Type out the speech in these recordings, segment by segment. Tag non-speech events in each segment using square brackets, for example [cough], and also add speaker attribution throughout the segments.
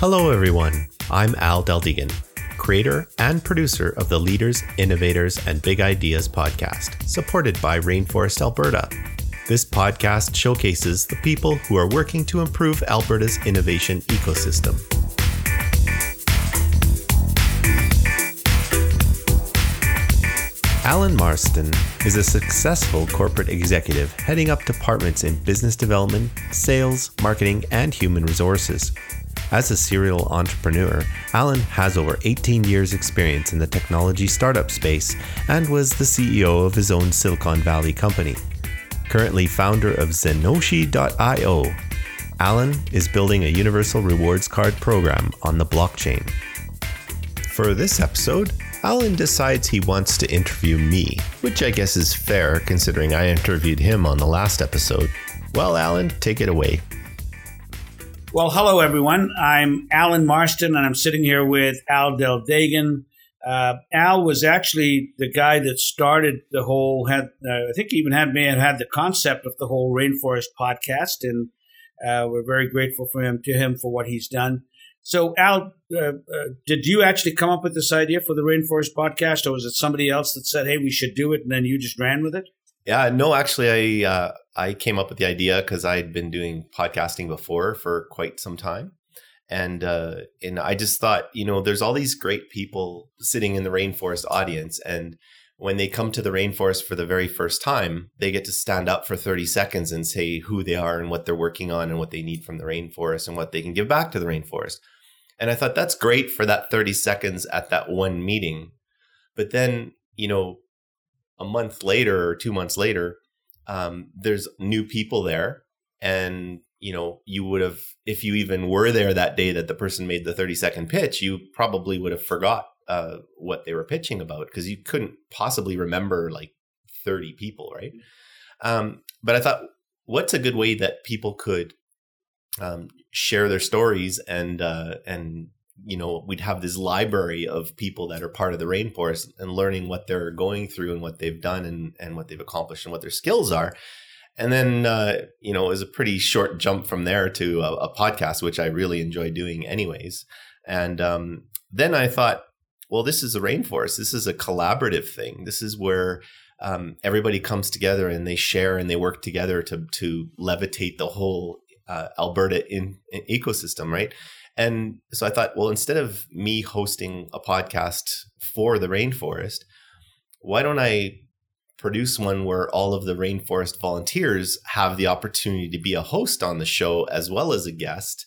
Speaker 1: Hello, everyone. I'm Al Deldegan, creator and producer of the Leaders, Innovators, and Big Ideas podcast, supported by Rainforest Alberta. This podcast showcases the people who are working to improve Alberta's innovation ecosystem. Alan Marston is a successful corporate executive heading up departments in business development, sales, marketing, and human resources. As a serial entrepreneur, Alan has over 18 years' experience in the technology startup space and was the CEO of his own Silicon Valley company. Currently founder of Zenoshi.io, Alan is building a universal rewards card program on the blockchain. For this episode, Alan decides he wants to interview me, which I guess is fair considering I interviewed him on the last episode. Well, Alan, take it away.
Speaker 2: Well, hello, everyone. I'm Alan Marston, and I'm sitting here with Al Del Dagan. Uh, Al was actually the guy that started the whole. Had uh, I think even had have had the concept of the whole rainforest podcast, and uh, we're very grateful for him to him for what he's done. So, Al, uh, uh, did you actually come up with this idea for the Rainforest podcast, or was it somebody else that said, "Hey, we should do it," and then you just ran with it?
Speaker 1: Yeah, no, actually, I uh, I came up with the idea because I'd been doing podcasting before for quite some time, and uh, and I just thought, you know, there's all these great people sitting in the rainforest audience, and when they come to the rainforest for the very first time, they get to stand up for 30 seconds and say who they are and what they're working on and what they need from the rainforest and what they can give back to the rainforest. And I thought that's great for that 30 seconds at that one meeting. But then, you know, a month later or two months later, um, there's new people there. And, you know, you would have, if you even were there that day that the person made the 30 second pitch, you probably would have forgot uh, what they were pitching about because you couldn't possibly remember like 30 people, right? Um, but I thought, what's a good way that people could um, share their stories and uh, and you know we'd have this library of people that are part of the rainforest and learning what they're going through and what they've done and and what they've accomplished and what their skills are and then uh, you know it was a pretty short jump from there to a, a podcast which i really enjoy doing anyways and um, then i thought well this is a rainforest this is a collaborative thing this is where um, everybody comes together and they share and they work together to to levitate the whole uh, Alberta in, in, ecosystem, right? And so I thought, well, instead of me hosting a podcast for the rainforest, why don't I produce one where all of the rainforest volunteers have the opportunity to be a host on the show as well as a guest?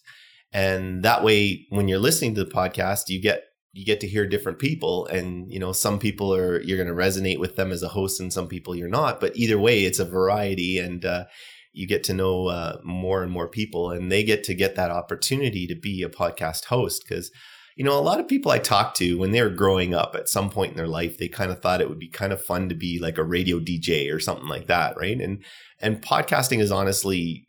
Speaker 1: And that way, when you're listening to the podcast, you get you get to hear different people and you know some people are you're going to resonate with them as a host and some people you're not but either way it's a variety and uh, you get to know uh, more and more people and they get to get that opportunity to be a podcast host because you know a lot of people i talk to when they were growing up at some point in their life they kind of thought it would be kind of fun to be like a radio dj or something like that right? And and podcasting is honestly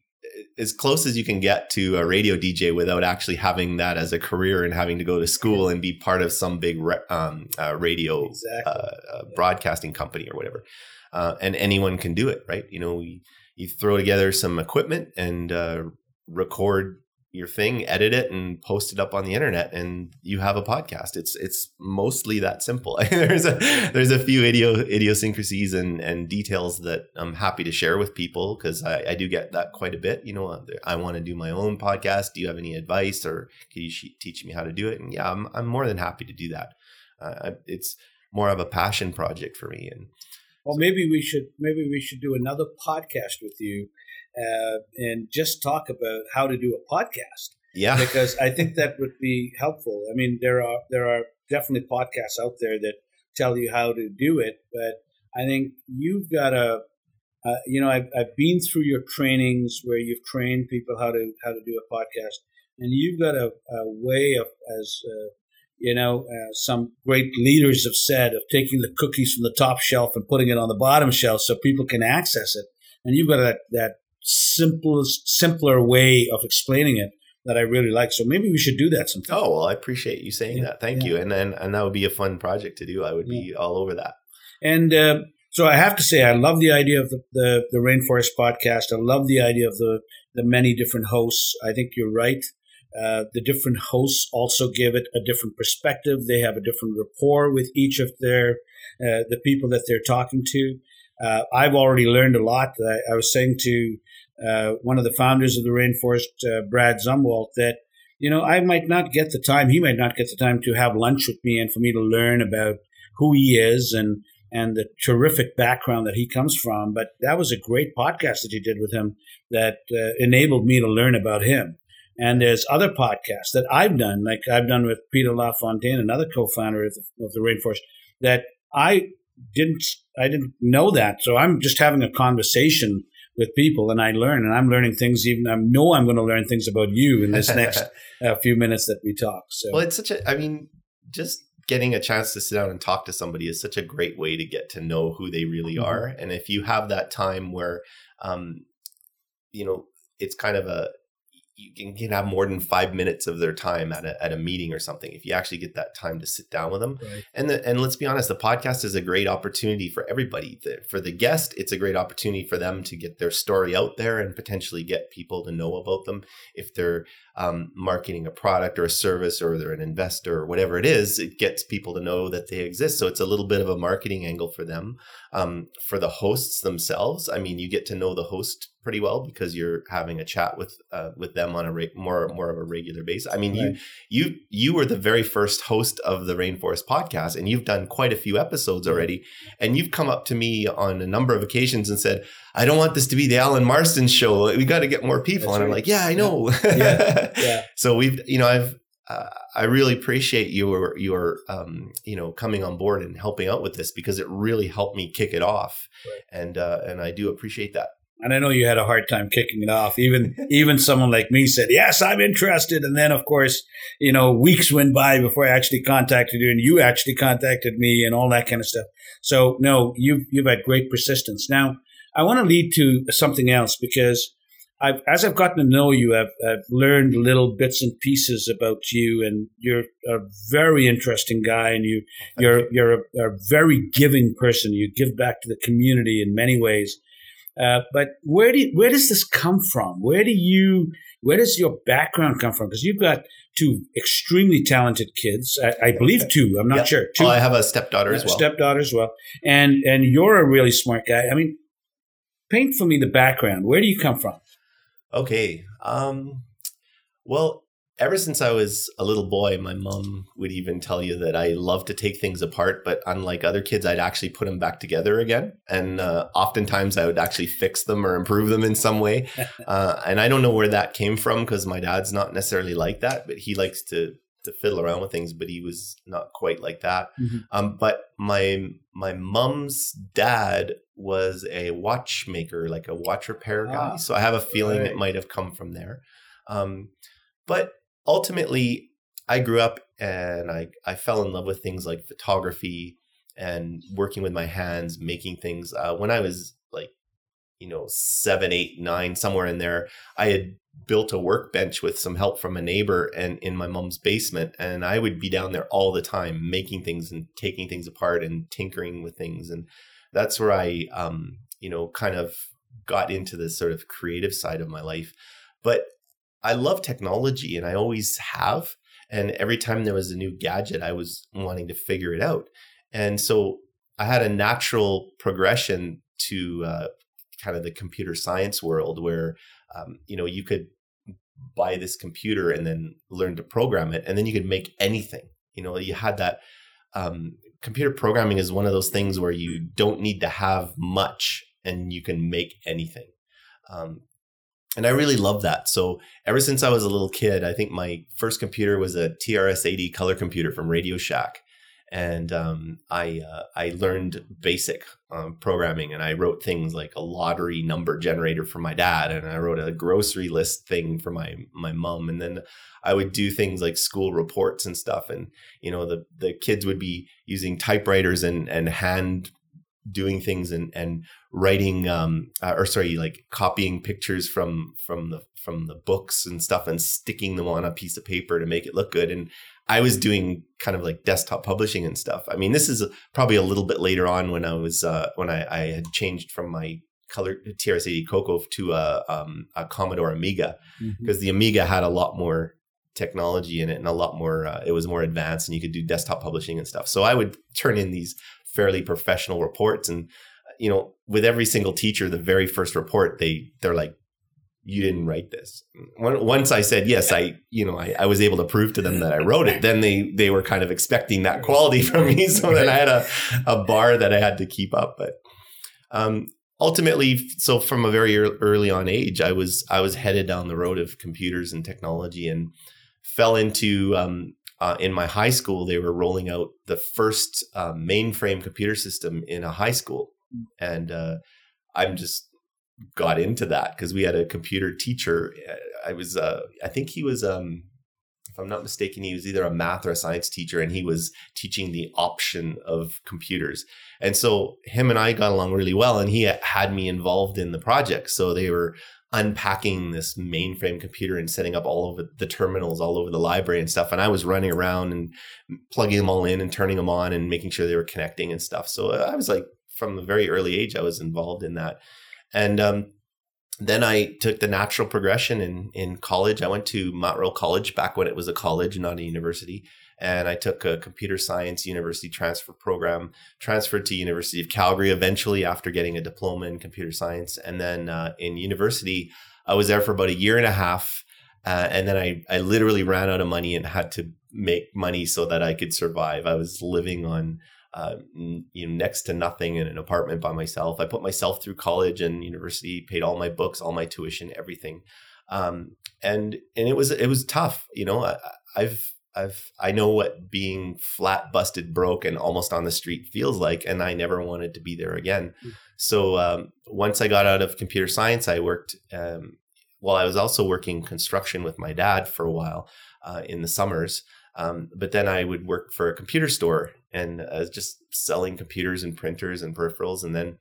Speaker 1: as close as you can get to a radio DJ without actually having that as a career and having to go to school and be part of some big um, uh, radio exactly. uh, uh, broadcasting company or whatever. Uh, and anyone can do it, right? You know, we, you throw together some equipment and uh, record your thing, edit it, and post it up on the internet, and you have a podcast. It's it's mostly that simple. [laughs] there's a there's a few idiosyncrasies and and details that I'm happy to share with people because I, I, do get that quite a bit. You know, I want to do my own podcast. Do you have any advice, or can you teach me how to do it? And yeah, I'm I'm more than happy to do that. Uh, it's more of a passion project for me, and
Speaker 2: well, maybe we should maybe we should do another podcast with you uh, and just talk about how to do a podcast.
Speaker 1: Yeah, [laughs]
Speaker 2: because I think that would be helpful. I mean, there are there are definitely podcasts out there that tell you how to do it, but I think you've got a uh, you know, I've, I've been through your trainings where you've trained people how to how to do a podcast, and you've got a, a way of as uh, you know, uh, some great leaders have said of taking the cookies from the top shelf and putting it on the bottom shelf so people can access it. And you've got that, that simplest, simpler way of explaining it that I really like. So maybe we should do that sometime.
Speaker 1: Oh, well, I appreciate you saying yeah, that. Thank yeah. you. And then, and that would be a fun project to do. I would yeah. be all over that.
Speaker 2: And, uh, so I have to say, I love the idea of the, the, the Rainforest podcast. I love the idea of the, the many different hosts. I think you're right. Uh, the different hosts also give it a different perspective. They have a different rapport with each of their uh, the people that they're talking to. Uh, I've already learned a lot. I, I was saying to uh, one of the founders of the Rainforest, uh, Brad Zumwalt, that you know I might not get the time. He might not get the time to have lunch with me and for me to learn about who he is and and the terrific background that he comes from. But that was a great podcast that you did with him that uh, enabled me to learn about him. And there's other podcasts that I've done, like I've done with Peter LaFontaine, another co-founder of the, of the Rainforest, that I didn't I didn't know that. So I'm just having a conversation with people, and I learn, and I'm learning things. Even I know I'm going to learn things about you in this next [laughs] uh, few minutes that we talk. So
Speaker 1: well, it's such a. I mean, just getting a chance to sit down and talk to somebody is such a great way to get to know who they really mm-hmm. are. And if you have that time where, um, you know, it's kind of a you can, have more than five minutes of their time at a, at a meeting or something if you actually get that time to sit down with them. Right. and the, and let's be honest the podcast is a great opportunity for everybody. The, for the guest it's a great opportunity for them to get their story out there and potentially get people to know about them. If they're um, marketing a product or a service or they're an investor or whatever it is it gets people to know that they exist. So it's a little bit of a marketing angle for them. Um, for the hosts themselves i mean you get to know the host pretty well because you're having a chat with uh, with them on a re- more more of a regular basis. I mean, right. you you you were the very first host of the Rainforest podcast, and you've done quite a few episodes already. And you've come up to me on a number of occasions and said, "I don't want this to be the Alan Marston show. We got to get more people." That's and right. I'm like, "Yeah, I know." Yeah, yeah. [laughs] so we've you know I've. Uh, I really appreciate your your um, you know coming on board and helping out with this because it really helped me kick it off, right. and uh, and I do appreciate that.
Speaker 2: And I know you had a hard time kicking it off. Even [laughs] even someone like me said, "Yes, I'm interested." And then, of course, you know, weeks went by before I actually contacted you, and you actually contacted me, and all that kind of stuff. So, no, you've you've had great persistence. Now, I want to lead to something else because I've, as I've gotten to know you, I've, I've learned little bits and pieces about you, and you're a very interesting guy, and you you're you're a, a very giving person. You give back to the community in many ways uh, but where do where does this come from? Where do you where does your background come from? Because you've got two extremely talented kids. I, I believe two. I'm not yeah. sure. Two.
Speaker 1: Oh, I have a stepdaughter as well.
Speaker 2: Stepdaughter as well. And and you're a really smart guy. I mean, paint for me the background. Where do you come from?
Speaker 1: Okay. Um, well, ever since I was a little boy, my mom would even tell you that I love to take things apart, but unlike other kids, I'd actually put them back together again. And uh, oftentimes I would actually fix them or improve them in some way. [laughs] Uh, and I don't know where that came from because my dad's not necessarily like that, but he likes to to fiddle around with things, but he was not quite like that. Mm-hmm. Um, but my my mom's dad was a watchmaker, like a watch repair guy. Ah, so I have a feeling right. it might have come from there. Um, but ultimately, I grew up and I, I fell in love with things like photography and working with my hands, making things. Uh, when I was like, you know, seven, eight, nine, somewhere in there, I had built a workbench with some help from a neighbor and in my mom's basement. And I would be down there all the time making things and taking things apart and tinkering with things. And that's where I, um, you know, kind of got into this sort of creative side of my life. But I love technology and I always have. And every time there was a new gadget, I was wanting to figure it out. And so I had a natural progression to uh, kind of the computer science world where, um, you know, you could buy this computer and then learn to program it. And then you could make anything. You know, you had that. Um, computer programming is one of those things where you don't need to have much and you can make anything. Um, and I really love that. So ever since I was a little kid, I think my first computer was a TRS-80 color computer from Radio Shack, and um, I uh, I learned basic um, programming, and I wrote things like a lottery number generator for my dad, and I wrote a grocery list thing for my my mom, and then I would do things like school reports and stuff, and you know the the kids would be using typewriters and and hand doing things and and writing um uh, or sorry like copying pictures from from the from the books and stuff and sticking them on a piece of paper to make it look good and I was doing kind of like desktop publishing and stuff. I mean, this is probably a little bit later on when I was uh, when I, I had changed from my color TRS-80 Coco to a, um, a Commodore Amiga because mm-hmm. the Amiga had a lot more technology in it and a lot more. Uh, it was more advanced, and you could do desktop publishing and stuff. So I would turn in these fairly professional reports, and you know, with every single teacher, the very first report, they they're like, "You didn't write this." Once I said yes, I you know I, I was able to prove to them that I wrote it. Then they they were kind of expecting that quality [laughs] from me, so then I had a a bar that I had to keep up. But um, ultimately, so from a very early on age, I was I was headed down the road of computers and technology, and fell into um, uh, in my high school. They were rolling out the first uh, mainframe computer system in a high school, and uh, I'm just got into that because we had a computer teacher. I was uh, I think he was um, if I'm not mistaken, he was either a math or a science teacher, and he was teaching the option of computers. And so him and I got along really well, and he had me involved in the project. So they were unpacking this mainframe computer and setting up all over the terminals all over the library and stuff. And I was running around and plugging them all in and turning them on and making sure they were connecting and stuff. So I was like, from a very early age, I was involved in that. And um, then I took the natural progression in in college. I went to Mount Royal College back when it was a college, not a university. And I took a computer science university transfer program, transferred to University of Calgary eventually after getting a diploma in computer science. And then uh, in university, I was there for about a year and a half. Uh, and then I, I literally ran out of money and had to make money so that I could survive. I was living on uh, you know next to nothing in an apartment by myself. I put myself through college and university, paid all my books, all my tuition, everything, um, and and it was it was tough. You know, I, I've I've I know what being flat, busted, broke, and almost on the street feels like, and I never wanted to be there again. Mm. So um, once I got out of computer science, I worked. Um, well, I was also working construction with my dad for a while uh, in the summers. Um, but then I would work for a computer store and uh, just selling computers and printers and peripherals. And then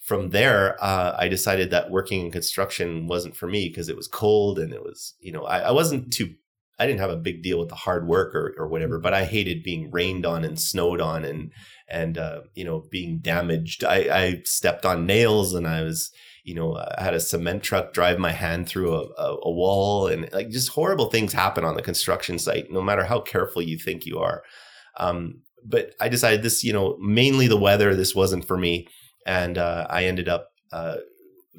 Speaker 1: from there, uh, I decided that working in construction wasn't for me because it was cold and it was, you know, I, I, wasn't too, I didn't have a big deal with the hard work or, or whatever, but I hated being rained on and snowed on and, and, uh, you know, being damaged. I, I stepped on nails and I was, you know, I had a cement truck drive my hand through a, a, a wall and like just horrible things happen on the construction site, no matter how careful you think you are. Um, but I decided this, you know, mainly the weather, this wasn't for me. And uh, I ended up, uh,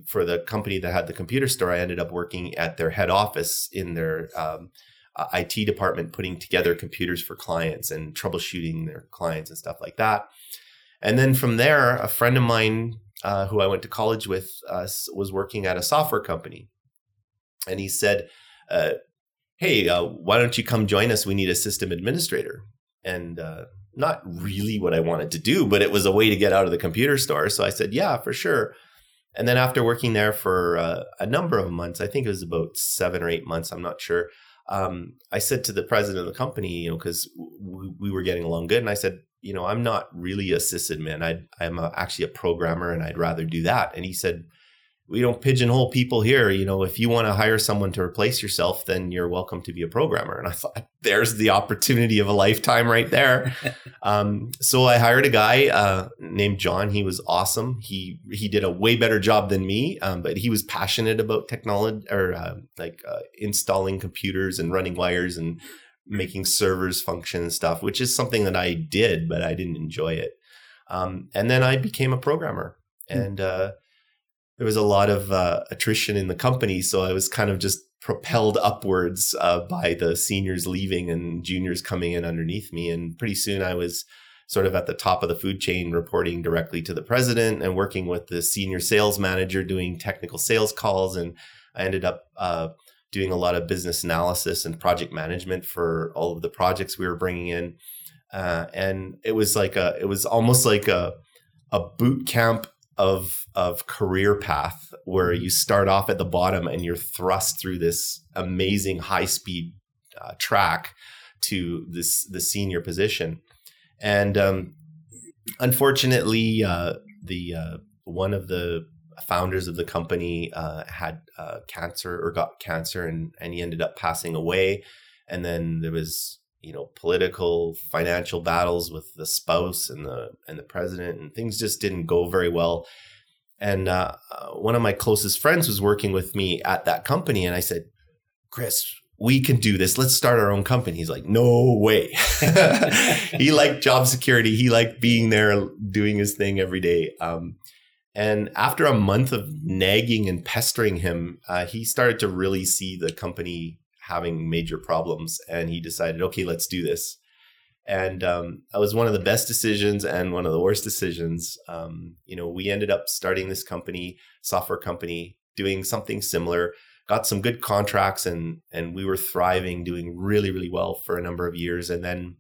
Speaker 1: for the company that had the computer store, I ended up working at their head office in their um, IT department, putting together computers for clients and troubleshooting their clients and stuff like that. And then from there, a friend of mine uh, who I went to college with uh, was working at a software company. And he said, uh, Hey, uh, why don't you come join us? We need a system administrator. And not really what I wanted to do, but it was a way to get out of the computer store. So I said, yeah, for sure. And then after working there for uh, a number of months, I think it was about seven or eight months, I'm not sure. Um, I said to the president of the company, you know, because w- we were getting along good, and I said, you know, I'm not really a sysadmin. I, I'm a, actually a programmer, and I'd rather do that. And he said, we don't pigeonhole people here. You know, if you want to hire someone to replace yourself, then you're welcome to be a programmer. And I thought, [laughs] there's the opportunity of a lifetime right there. [laughs] um, so I hired a guy uh, named John. He was awesome. He he did a way better job than me, um, but he was passionate about technology or uh, like uh, installing computers and running wires and making servers function and stuff, which is something that I did, but I didn't enjoy it. Um, and then I became a programmer, hmm. and uh, there was a lot of uh, attrition in the company. So I was kind of just propelled upwards uh, by the seniors leaving and juniors coming in underneath me. And pretty soon I was sort of at the top of the food chain, reporting directly to the president and working with the senior sales manager, doing technical sales calls. And I ended up uh, doing a lot of business analysis and project management for all of the projects we were bringing in. Uh, and it was like a, it was almost like a, a boot camp of of career path where you start off at the bottom and you're thrust through this amazing high speed uh, track to this the senior position. And um, unfortunately uh, the uh, one of the founders of the company uh, had uh, cancer or got cancer and and he ended up passing away. And then there was you know political financial battles with the spouse and the and the president and things just didn't go very well and uh, uh, one of my closest friends was working with me at that company and i said chris we can do this. Let's start our own company. He's like, no way. [laughs] he liked job security. He liked being there, doing his thing every day. Um, and after a month of nagging and pestering him, uh, he started to really see the company having major problems. And he decided, okay, let's do this. And um, that was one of the best decisions and one of the worst decisions. Um, you know, we ended up starting this company, software company, doing something similar got some good contracts and and we were thriving, doing really really well for a number of years, and then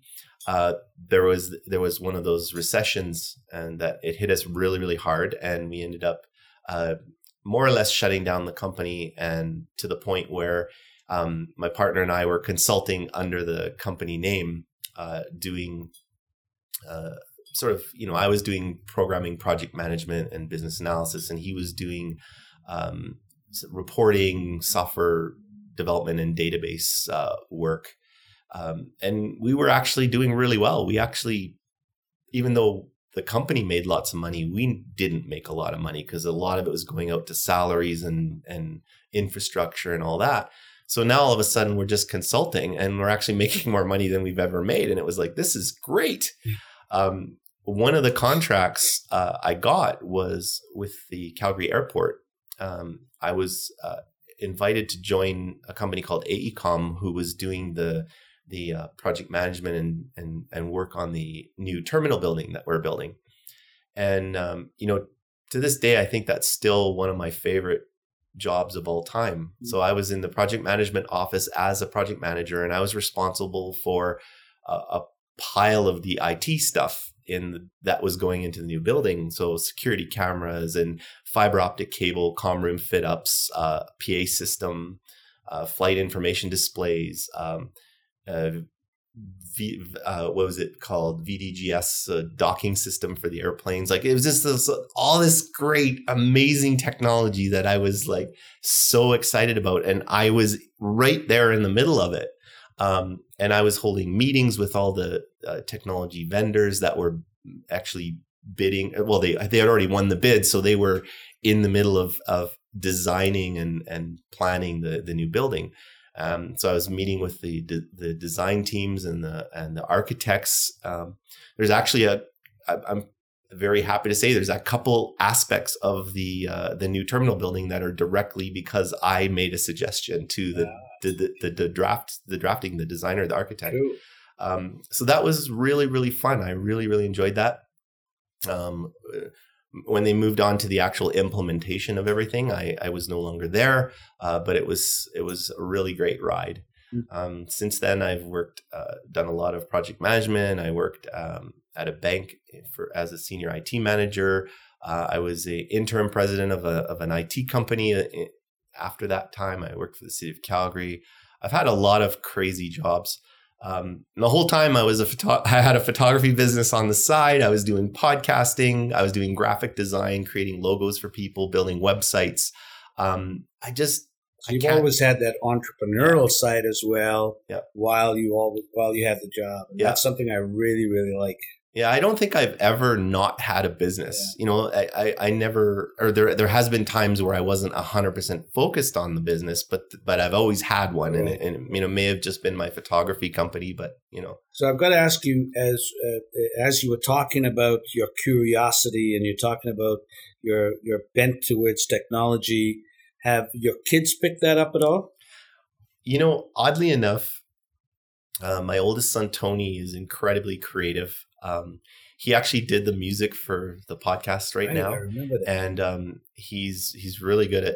Speaker 1: uh, there was there was one of those recessions, and that it hit us really really hard, and we ended up uh, more or less shutting down the company, and to the point where um, my partner and I were consulting under the company name, uh, doing. Uh, sort of, you know, I was doing programming, project management, and business analysis, and he was doing um, reporting, software development, and database uh, work. Um, and we were actually doing really well. We actually, even though the company made lots of money, we didn't make a lot of money because a lot of it was going out to salaries and and infrastructure and all that. So now all of a sudden we're just consulting and we're actually [laughs] making more money than we've ever made. And it was like, this is great. Um, one of the contracts uh, I got was with the Calgary airport um, I was uh, invited to join a company called AECOM, who was doing the the uh, project management and, and and work on the new terminal building that we're building. And um, you know, to this day, I think that's still one of my favorite jobs of all time. Mm-hmm. So I was in the project management office as a project manager, and I was responsible for a, a pile of the IT stuff in that was going into the new building. So security cameras and fiber optic cable, com room fit ups, uh, PA system, uh, flight information displays, um, uh, v, uh, what was it called? VDGS uh, docking system for the airplanes. Like it was just this, all this great, amazing technology that I was like so excited about. And I was right there in the middle of it. Um, and I was holding meetings with all the uh, technology vendors that were actually bidding. Well, they they had already won the bid, so they were in the middle of of designing and and planning the the new building. Um, so I was meeting with the the design teams and the and the architects. Um, there's actually a I'm very happy to say there's a couple aspects of the uh, the new terminal building that are directly because I made a suggestion to the the, the, the, the draft the drafting the designer the architect. Cool. Um, so that was really really fun. I really really enjoyed that. Um, when they moved on to the actual implementation of everything, I, I was no longer there, uh, but it was it was a really great ride. Mm. Um, since then, I've worked, uh, done a lot of project management. I worked um, at a bank for as a senior IT manager. Uh, I was a interim president of a of an IT company. Uh, after that time, I worked for the city of Calgary. I've had a lot of crazy jobs. Um, the whole time I was a photo- [laughs] I had a photography business on the side. I was doing podcasting. I was doing graphic design, creating logos for people, building websites. Um, I just
Speaker 2: so you've always had that entrepreneurial yeah. side as well.
Speaker 1: Yeah.
Speaker 2: While you all while you had the job, yeah. that's something I really really like.
Speaker 1: Yeah, I don't think I've ever not had a business. Yeah. You know, I, I, I never, or there there has been times where I wasn't hundred percent focused on the business, but but I've always had one, and, it, and you know may have just been my photography company, but you know.
Speaker 2: So I've got to ask you, as uh, as you were talking about your curiosity, and you're talking about your your bent towards technology, have your kids picked that up at all?
Speaker 1: You know, oddly enough, uh, my oldest son Tony is incredibly creative. Um, he actually did the music for the podcast right, right now, and um, he's he's really good at.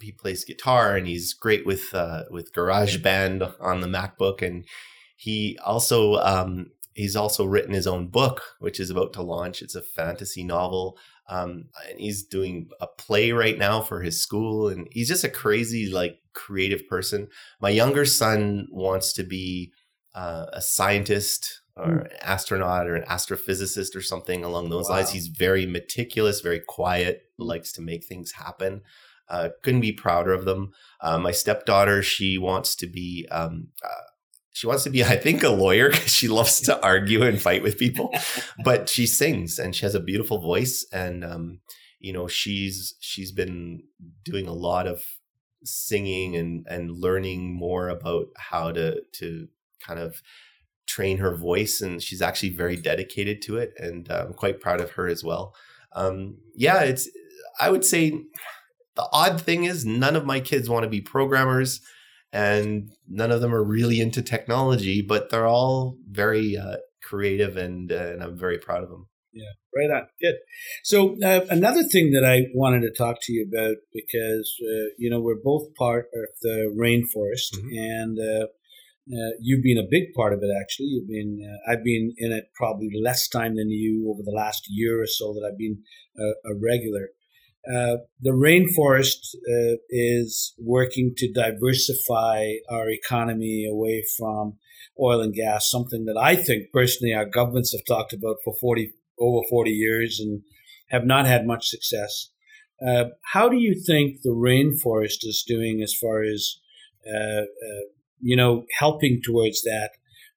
Speaker 1: He plays guitar and he's great with uh, with GarageBand on the MacBook, and he also um, he's also written his own book, which is about to launch. It's a fantasy novel, um, and he's doing a play right now for his school, and he's just a crazy like creative person. My younger son wants to be uh, a scientist or mm. an astronaut or an astrophysicist or something along those wow. lines. He's very meticulous, very quiet, likes to make things happen. Uh, couldn't be prouder of them. Uh, my stepdaughter, she wants to be, um, uh, she wants to be, [laughs] I think, a lawyer because she loves to argue and fight with people. [laughs] but she sings and she has a beautiful voice, and um, you know, she's she's been doing a lot of singing and and learning more about how to to kind of train her voice and she's actually very dedicated to it and uh, i'm quite proud of her as well um, yeah it's i would say the odd thing is none of my kids want to be programmers and none of them are really into technology but they're all very uh, creative and uh, and i'm very proud of them
Speaker 2: yeah, right on. Good. So uh, another thing that I wanted to talk to you about because uh, you know we're both part of the rainforest, mm-hmm. and uh, uh you've been a big part of it. Actually, you've been. Uh, I've been in it probably less time than you over the last year or so that I've been a regular. Uh, the rainforest is working to diversify our economy away from oil and gas, something that I think personally our governments have talked about for 40, over 40 years and have not had much success. Uh, how do you think the rainforest is doing as far as, uh, uh, you know, helping towards that?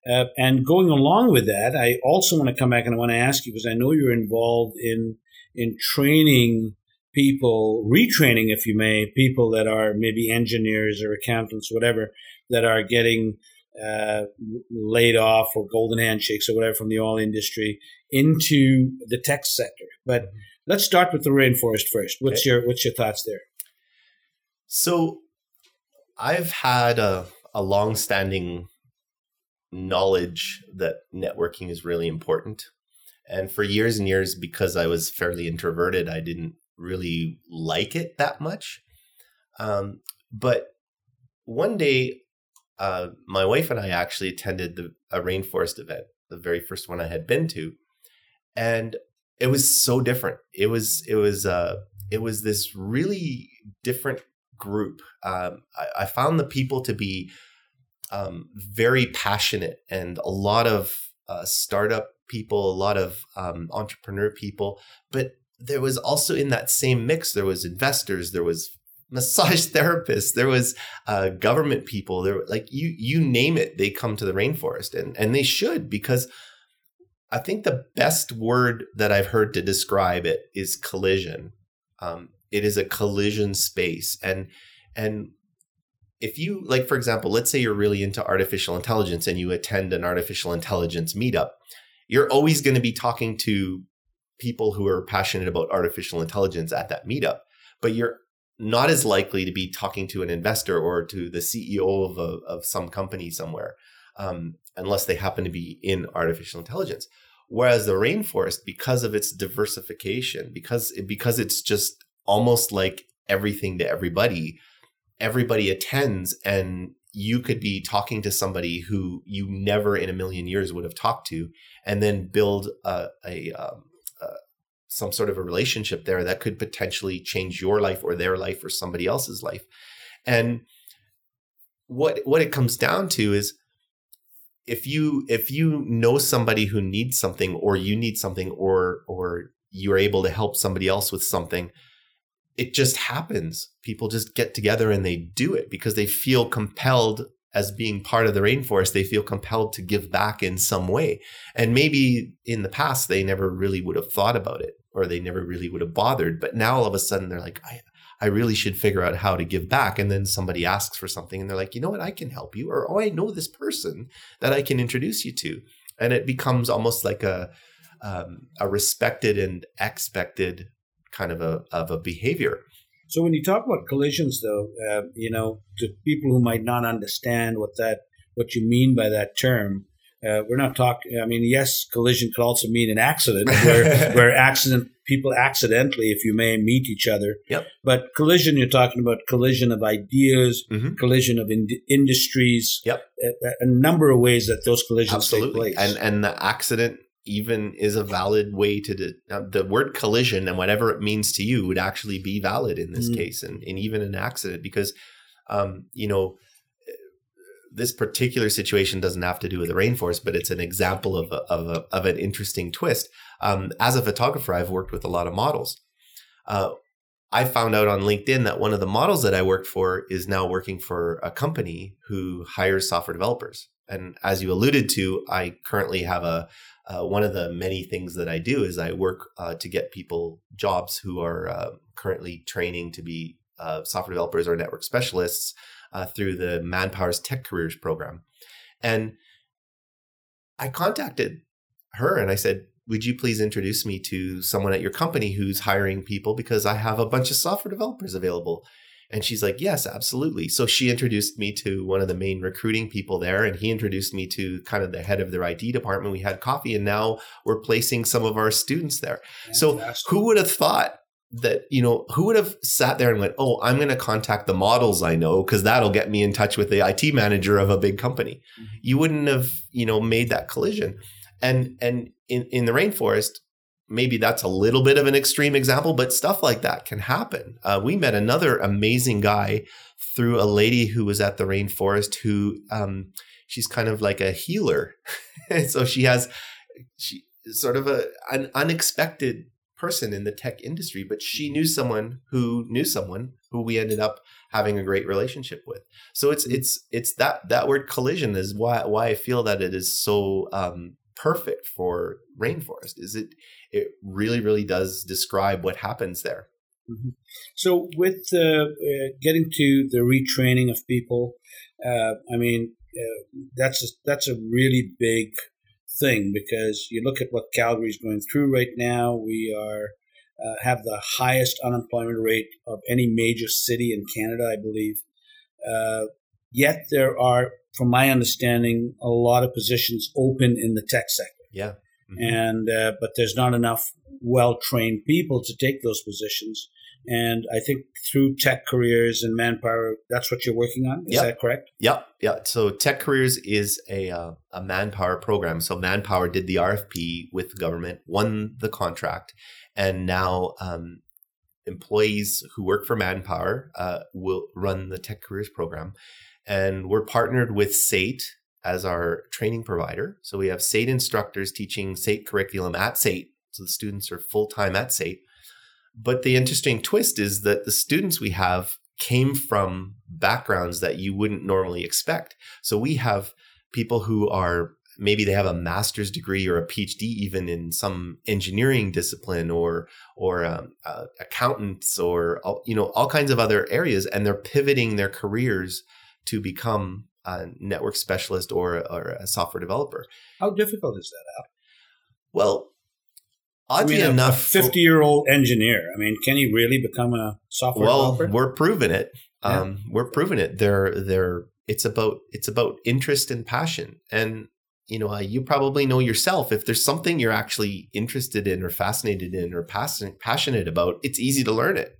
Speaker 2: Uh, and going along with that, I also want to come back and I want to ask you because I know you're involved in in training people, retraining, if you may, people that are maybe engineers or accountants, whatever, that are getting uh, laid off or golden handshakes or whatever from the oil industry into the tech sector. But mm-hmm. let's start with the rainforest first. What's okay. your what's your thoughts there?
Speaker 1: So, I've had a, a long-standing knowledge that networking is really important, and for years and years, because I was fairly introverted, I didn't really like it that much. Um, but one day uh, my wife and I actually attended the, a rainforest event, the very first one I had been to, and it was so different. It was it was uh, it was this really different group. Um, I, I, found the people to be um, very passionate and a lot of uh, startup people, a lot of um, entrepreneur people, but there was also in that same mix there was investors, there was [laughs] massage therapists there was uh, government people there like you you name it they come to the rainforest and and they should because i think the best word that i've heard to describe it is collision um, it is a collision space and and if you like for example let's say you're really into artificial intelligence and you attend an artificial intelligence meetup you're always going to be talking to people who are passionate about artificial intelligence at that meetup but you're not as likely to be talking to an investor or to the CEO of, a, of some company somewhere, um, unless they happen to be in artificial intelligence. Whereas the rainforest, because of its diversification, because because it's just almost like everything to everybody, everybody attends, and you could be talking to somebody who you never in a million years would have talked to, and then build a, a um, some sort of a relationship there that could potentially change your life or their life or somebody else's life. And what what it comes down to is if you if you know somebody who needs something or you need something or or you're able to help somebody else with something it just happens people just get together and they do it because they feel compelled as being part of the rainforest, they feel compelled to give back in some way. And maybe in the past, they never really would have thought about it or they never really would have bothered. But now all of a sudden, they're like, I, I really should figure out how to give back. And then somebody asks for something and they're like, you know what, I can help you. Or, oh, I know this person that I can introduce you to. And it becomes almost like a, um, a respected and expected kind of a, of a behavior.
Speaker 2: So when you talk about collisions, though, uh, you know, to people who might not understand what that what you mean by that term, uh, we're not talking. I mean, yes, collision could also mean an accident [laughs] where where accident people accidentally, if you may, meet each other.
Speaker 1: Yep.
Speaker 2: But collision, you're talking about collision of ideas, mm-hmm. collision of in- industries.
Speaker 1: Yep.
Speaker 2: A, a, number of ways that those collisions
Speaker 1: Absolutely.
Speaker 2: take place.
Speaker 1: And and the accident even is a valid way to de- the word collision and whatever it means to you would actually be valid in this mm-hmm. case and, and even an accident because um, you know this particular situation doesn't have to do with the rainforest but it's an example of, a, of, a, of an interesting twist. Um, as a photographer i've worked with a lot of models. Uh, i found out on linkedin that one of the models that i worked for is now working for a company who hires software developers. And as you alluded to i currently have a uh, one of the many things that I do is I work uh, to get people jobs who are uh, currently training to be uh, software developers or network specialists uh, through the Manpower's Tech Careers program. And I contacted her and I said, Would you please introduce me to someone at your company who's hiring people because I have a bunch of software developers available? And she's like, Yes, absolutely. So she introduced me to one of the main recruiting people there, and he introduced me to kind of the head of their IT department. We had coffee, and now we're placing some of our students there. Fantastic. So who would have thought that you know who would have sat there and went oh i'm going to contact the models i know because that'll get me in touch with the it manager of a big company mm-hmm. you wouldn't have you know made that collision and and in in the rainforest maybe that's a little bit of an extreme example but stuff like that can happen uh, we met another amazing guy through a lady who was at the rainforest who um, she's kind of like a healer [laughs] so she has she sort of a an unexpected person in the tech industry, but she knew someone who knew someone who we ended up having a great relationship with. So it's mm-hmm. it's it's that that word collision is why why I feel that it is so um, perfect for rainforest. Is it it really really does describe what happens there.
Speaker 2: Mm-hmm. So with uh, uh, getting to the retraining of people, uh, I mean uh, that's a, that's a really big thing because you look at what Calgary is going through right now. We are uh, have the highest unemployment rate of any major city in Canada, I believe. Uh, yet there are, from my understanding, a lot of positions open in the tech sector.
Speaker 1: Yeah.
Speaker 2: Mm-hmm. And uh, but there's not enough well trained people to take those positions. And I think through tech careers and manpower, that's what you're working on. Is yep. that correct?
Speaker 1: Yep. Yeah. So tech careers is a, uh, a manpower program. So manpower did the RFP with the government, won the contract. And now um, employees who work for manpower uh, will run the tech careers program. And we're partnered with SAIT as our training provider. So we have SAIT instructors teaching SAIT curriculum at SAIT. So the students are full time at SAIT but the interesting twist is that the students we have came from backgrounds that you wouldn't normally expect. So we have people who are maybe they have a master's degree or a PhD even in some engineering discipline or or um, uh, accountants or you know all kinds of other areas, and they're pivoting their careers to become a network specialist or, or a software developer.
Speaker 2: How difficult is that, Al?
Speaker 1: Well,
Speaker 2: Oddly I mean, enough, fifty-year-old engineer. I mean, can he really become a software
Speaker 1: well,
Speaker 2: developer?
Speaker 1: we're proving it. Yeah. Um, we're proving it. They're they're. It's about it's about interest and passion, and you know, uh, you probably know yourself. If there's something you're actually interested in, or fascinated in, or passionate passionate about, it's easy to learn it.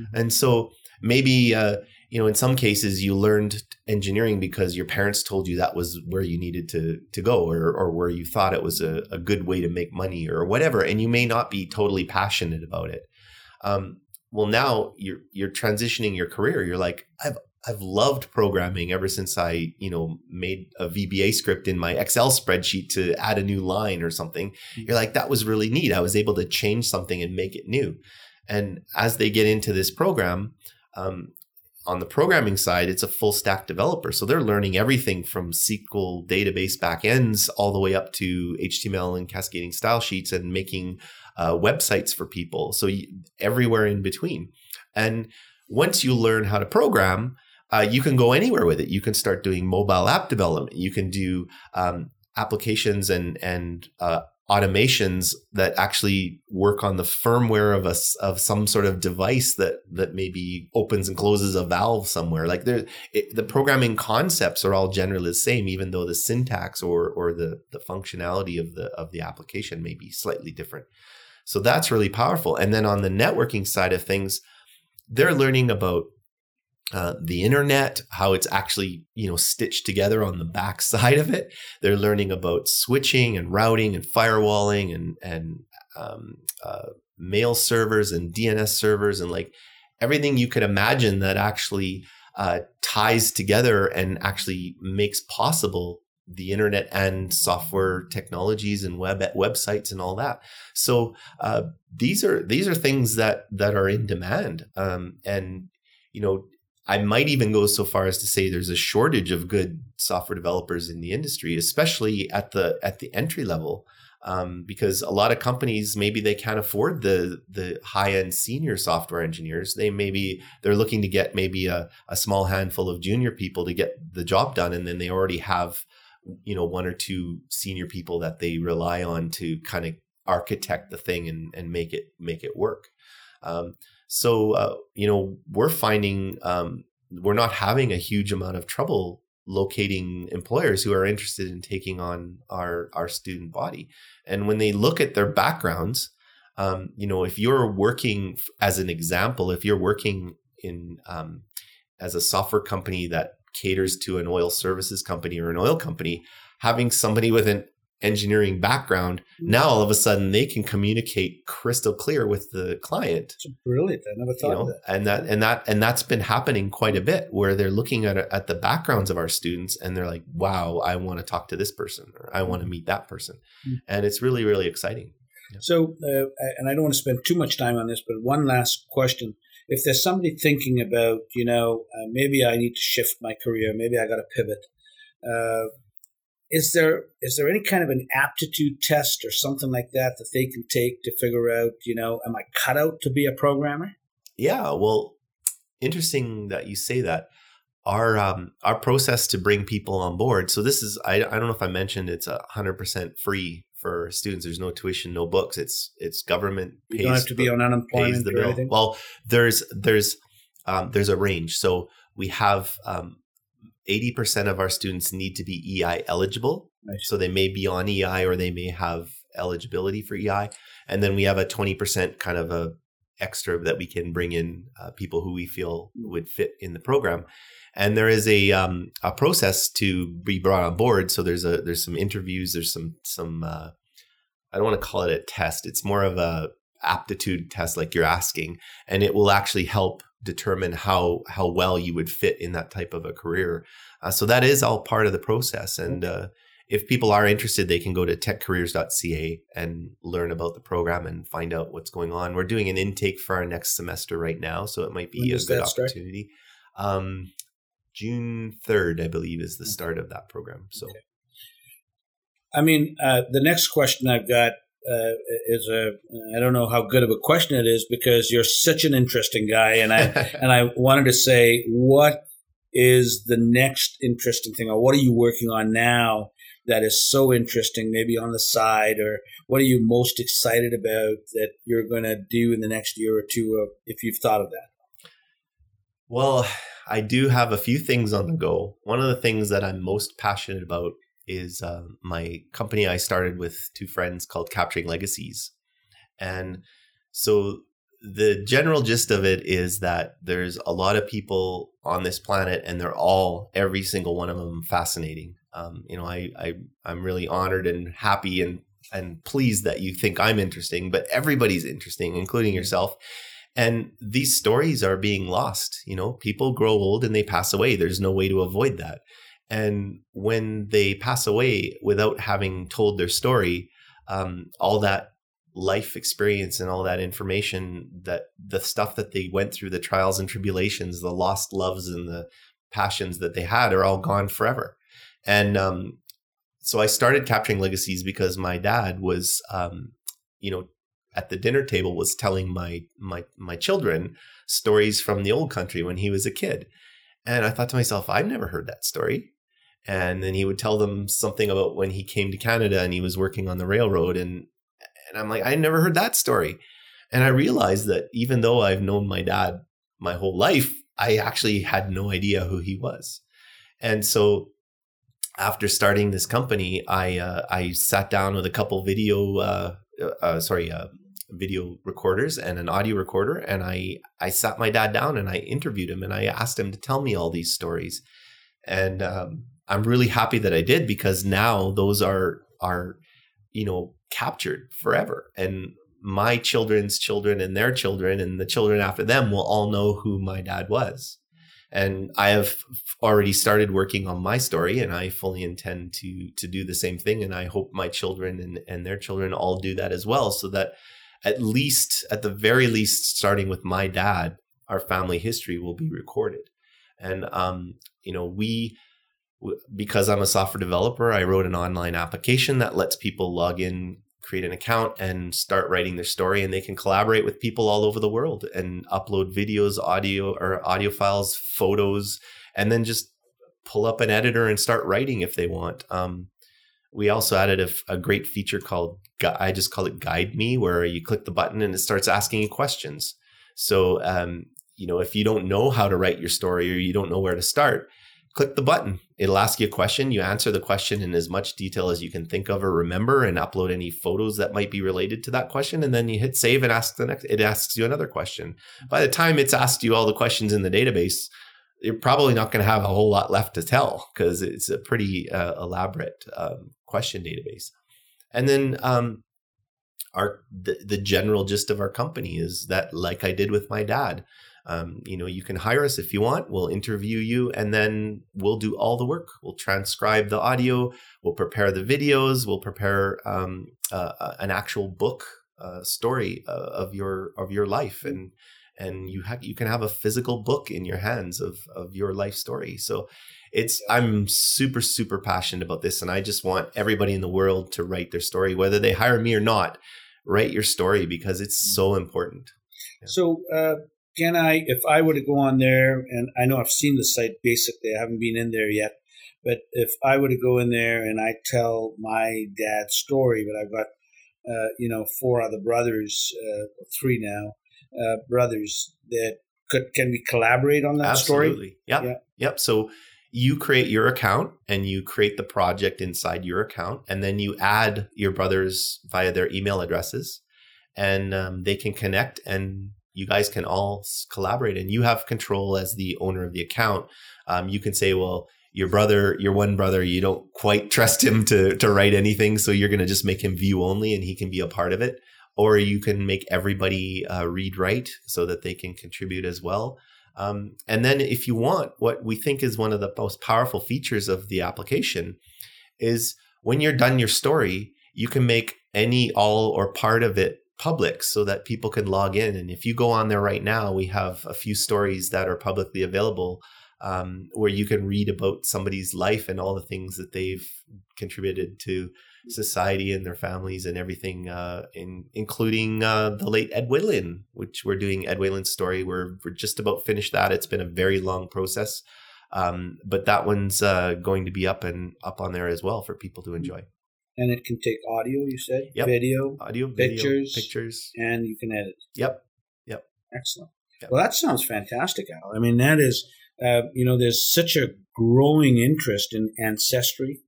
Speaker 1: Mm-hmm. And so maybe uh, you know in some cases you learned engineering because your parents told you that was where you needed to to go or, or where you thought it was a, a good way to make money or whatever and you may not be totally passionate about it um, well now you're you're transitioning your career you're like i've I've loved programming ever since I, you know, made a VBA script in my Excel spreadsheet to add a new line or something. Mm-hmm. You're like, that was really neat. I was able to change something and make it new. And as they get into this program, um, on the programming side, it's a full stack developer. So they're learning everything from SQL database backends all the way up to HTML and cascading style sheets and making uh, websites for people. So you, everywhere in between. And once you learn how to program, uh, you can go anywhere with it. You can start doing mobile app development. You can do um, applications and and uh, automations that actually work on the firmware of a of some sort of device that that maybe opens and closes a valve somewhere. Like there the programming concepts are all generally the same even though the syntax or or the the functionality of the of the application may be slightly different. So that's really powerful. And then on the networking side of things they're learning about uh, the internet, how it's actually you know stitched together on the back [laughs] side of it. They're learning about switching and routing and firewalling and and um, uh, mail servers and DNS servers and like everything you could imagine that actually uh, ties together and actually makes possible the internet and software technologies and web websites and all that. So uh, these are these are things that that are in demand, um, and you know I might even go so far as to say there's a shortage of good software developers in the industry, especially at the at the entry level. um, because a lot of companies maybe they can't afford the the high end senior software engineers. They maybe they're looking to get maybe a, a small handful of junior people to get the job done, and then they already have you know one or two senior people that they rely on to kind of architect the thing and and make it make it work. Um, so uh, you know we're finding um, we're not having a huge amount of trouble locating employers who are interested in taking on our our student body. And when they look at their backgrounds um, you know if you're working as an example if you're working in um, as a software company that caters to an oil services company or an oil company having somebody with an engineering background, mm-hmm. now all of a sudden they can communicate crystal clear with the client.
Speaker 2: It's brilliant. I never thought you know, of that.
Speaker 1: And that and that and that's been happening quite a bit where they're looking at at the backgrounds of our students and they're like, "Wow, I want to talk to this person or I want to meet that person." Mm-hmm. And it's really really exciting.
Speaker 2: Yeah. So, uh, and I don't want to spend too much time on this, but one last question. If there's somebody thinking about, you know, uh, maybe I need to shift my career, maybe I got to pivot. Uh, is there is there any kind of an aptitude test or something like that that they can take to figure out you know am i cut out to be a programmer?
Speaker 1: Yeah well interesting that you say that. Our um, our process to bring people on board so this is i, I don't know if i mentioned it's a 100% free for students. There's no tuition no books. It's it's government
Speaker 2: you don't have to be on unemployment or anything?
Speaker 1: Well there's there's um, there's a range. So we have um, 80% of our students need to be EI eligible. Nice. So they may be on EI or they may have eligibility for EI. And then we have a 20% kind of a extra that we can bring in uh, people who we feel mm. would fit in the program. And there is a um, a process to be brought on board. So there's a there's some interviews. There's some some uh, I don't want to call it a test. It's more of a aptitude test, like you're asking, and it will actually help determine how how well you would fit in that type of a career. Uh, so that is all part of the process. And uh, if people are interested, they can go to techcareers.ca and learn about the program and find out what's going on. We're doing an intake for our next semester right now, so it might be a good opportunity. Um, June third, I believe, is the start of that program. So. Okay.
Speaker 2: I mean, uh, the next question I've got uh, is a I don't know how good of a question it is because you're such an interesting guy, and I [laughs] and I wanted to say what is the next interesting thing, or what are you working on now that is so interesting, maybe on the side, or what are you most excited about that you're going to do in the next year or two, if you've thought of that?
Speaker 1: Well, I do have a few things on the go. One of the things that I'm most passionate about is uh, my company I started with two friends called Capturing Legacies. And so the general gist of it is that there's a lot of people on this planet and they're all every single one of them fascinating. Um, you know I, I i'm really honored and happy and and pleased that you think i'm interesting but everybody's interesting including yourself. And these stories are being lost you know? People grow old and they pass away. There's no way to avoid that and when they pass away without having told their story, um, all that life experience and all that information that the stuff that they went through, the trials and tribulations, the lost loves and the passions that they had are all gone forever. And um, so I started capturing legacies because my dad was, um, you know, at the dinner table was telling my my my children stories from the old country when he was a kid. And I thought to myself, I've never heard that story and then he would tell them something about when he came to Canada and he was working on the railroad and and I'm like I never heard that story. And I realized that even though I've known my dad my whole life I actually had no idea who he was. And so after starting this company I uh, I sat down with a couple video uh, uh, sorry uh, video recorders and an audio recorder and I I sat my dad down and I interviewed him and I asked him to tell me all these stories. And um, I'm really happy that I did because now those are are you know captured forever and my children's children and their children and the children after them will all know who my dad was. And I have already started working on my story and I fully intend to to do the same thing and I hope my children and, and their children all do that as well so that at least at the very least starting with my dad our family history will be recorded. And um you know we because I'm a software developer, I wrote an online application that lets people log in create an account and start writing their story and they can collaborate with people all over the world and upload videos audio or audio files photos and then just pull up an editor and start writing if they want. Um, we also added a, a, great feature called i just call it guide me where you click the button and it starts asking you questions. So um, you know if you don't know how to write your story or you don't know where to start click the button. It'll ask you a question. You answer the question in as much detail as you can think of or remember and upload any photos that might be related to that question. And then you hit save and ask the next, it asks you another question. By the time it's asked you all the questions in the database, you're probably not going to have a whole lot left to tell because it's a pretty uh, elaborate um, question database. And then um, our the, the general gist of our company is that, like I did with my dad, um, you know, you can hire us if you want. We'll interview you and then we'll do all the work. We'll transcribe the audio, we'll prepare the videos, we'll prepare um, uh, an actual book uh, story uh, of your of your life and and you have you can have a physical book in your hands of of your life story. So it's I'm super super passionate about this and I just want everybody in the world to write their story whether they hire me or not. Write your story because it's so important.
Speaker 2: Yeah. So uh, can I, if I were to go on there, and I know I've seen the site basically, I haven't been in there yet, but if I were to go in there and I tell my dad's story, but I've got, uh, you know, four other brothers, uh, three now, uh, brothers that could, can we collaborate on that
Speaker 1: Absolutely.
Speaker 2: story?
Speaker 1: Yep. Yeah. Yep. So you create your account and you create the project inside your account, and then you add your brothers via their email addresses, and um, they can connect and you guys can all collaborate and you have control as the owner of the account. Um, you can say, well, your brother, your one brother, you don't quite trust him to to write anything, so you're going to just make him view only, and he can be a part of it. Or you can make everybody uh, read write so that they can contribute as well. Um, and then, if you want, what we think is one of the most powerful features of the application is when you're done your story, you can make any, all, or part of it public so that people can log in. And if you go on there right now, we have a few stories that are publicly available um, where you can read about somebody's life and all the things that they've contributed to society and their families and everything, uh, in, including uh, the late Ed Whalen, which we're doing Ed Whalen's story. We're, we're just about finished that. It's been a very long process. Um, but that one's uh, going to be up and up on there as well for people to enjoy
Speaker 2: and it can take audio. You said
Speaker 1: yep.
Speaker 2: video,
Speaker 1: audio,
Speaker 2: pictures,
Speaker 1: video, pictures,
Speaker 2: and you can edit.
Speaker 1: Yep, yep.
Speaker 2: Excellent. Yep. Well, that sounds fantastic, Al. I mean, that is, uh, you know, there's such a growing interest in ancestry,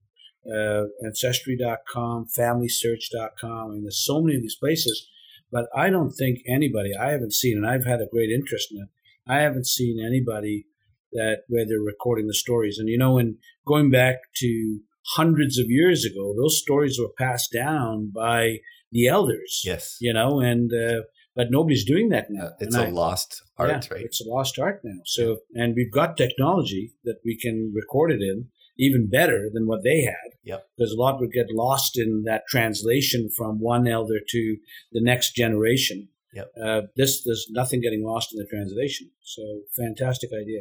Speaker 2: uh, ancestry.com, familysearch.com. I mean, there's so many of these places, but I don't think anybody. I haven't seen, and I've had a great interest in it. I haven't seen anybody that where they're recording the stories. And you know, when going back to hundreds of years ago, those stories were passed down by the elders.
Speaker 1: Yes.
Speaker 2: You know, and, uh, but nobody's doing that now. Uh,
Speaker 1: it's and a I, lost art, yeah, right?
Speaker 2: It's a lost art now. So, and we've got technology that we can record it in even better than what they had.
Speaker 1: Yep.
Speaker 2: Because a lot would get lost in that translation from one elder to the next generation.
Speaker 1: Yep.
Speaker 2: Uh, this, there's nothing getting lost in the translation. So fantastic idea.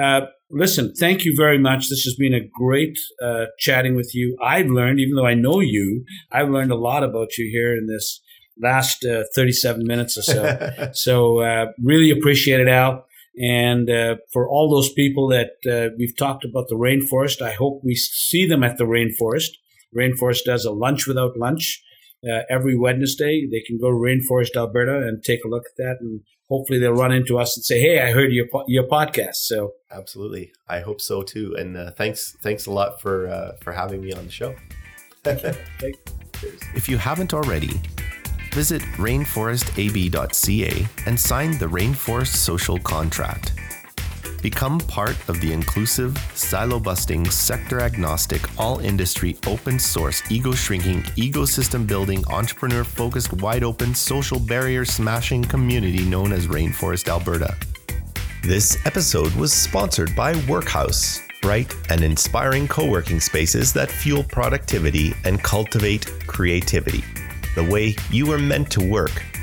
Speaker 2: Uh, listen, thank you very much. This has been a great uh, chatting with you. I've learned, even though I know you, I've learned a lot about you here in this last uh, 37 minutes or so. [laughs] so uh, really appreciate it, Al. And uh, for all those people that uh, we've talked about the rainforest, I hope we see them at the rainforest. Rainforest does a lunch without lunch every Wednesday. They can go to Rainforest Alberta and take a look at that and hopefully they'll run into us and say, "Hey, I heard your your podcast." So
Speaker 1: absolutely, I hope so too. And uh, thanks thanks a lot for uh, for having me on the show. [laughs] if you haven't already, visit rainforestab.ca and sign the Rainforest Social Contract. Become part of the inclusive, silo busting, sector agnostic, all industry, open source, ego shrinking, ecosystem building, entrepreneur focused, wide open, social barrier smashing community known as Rainforest Alberta. This episode was sponsored by Workhouse, bright and inspiring co working spaces that fuel productivity and cultivate creativity. The way you were meant to work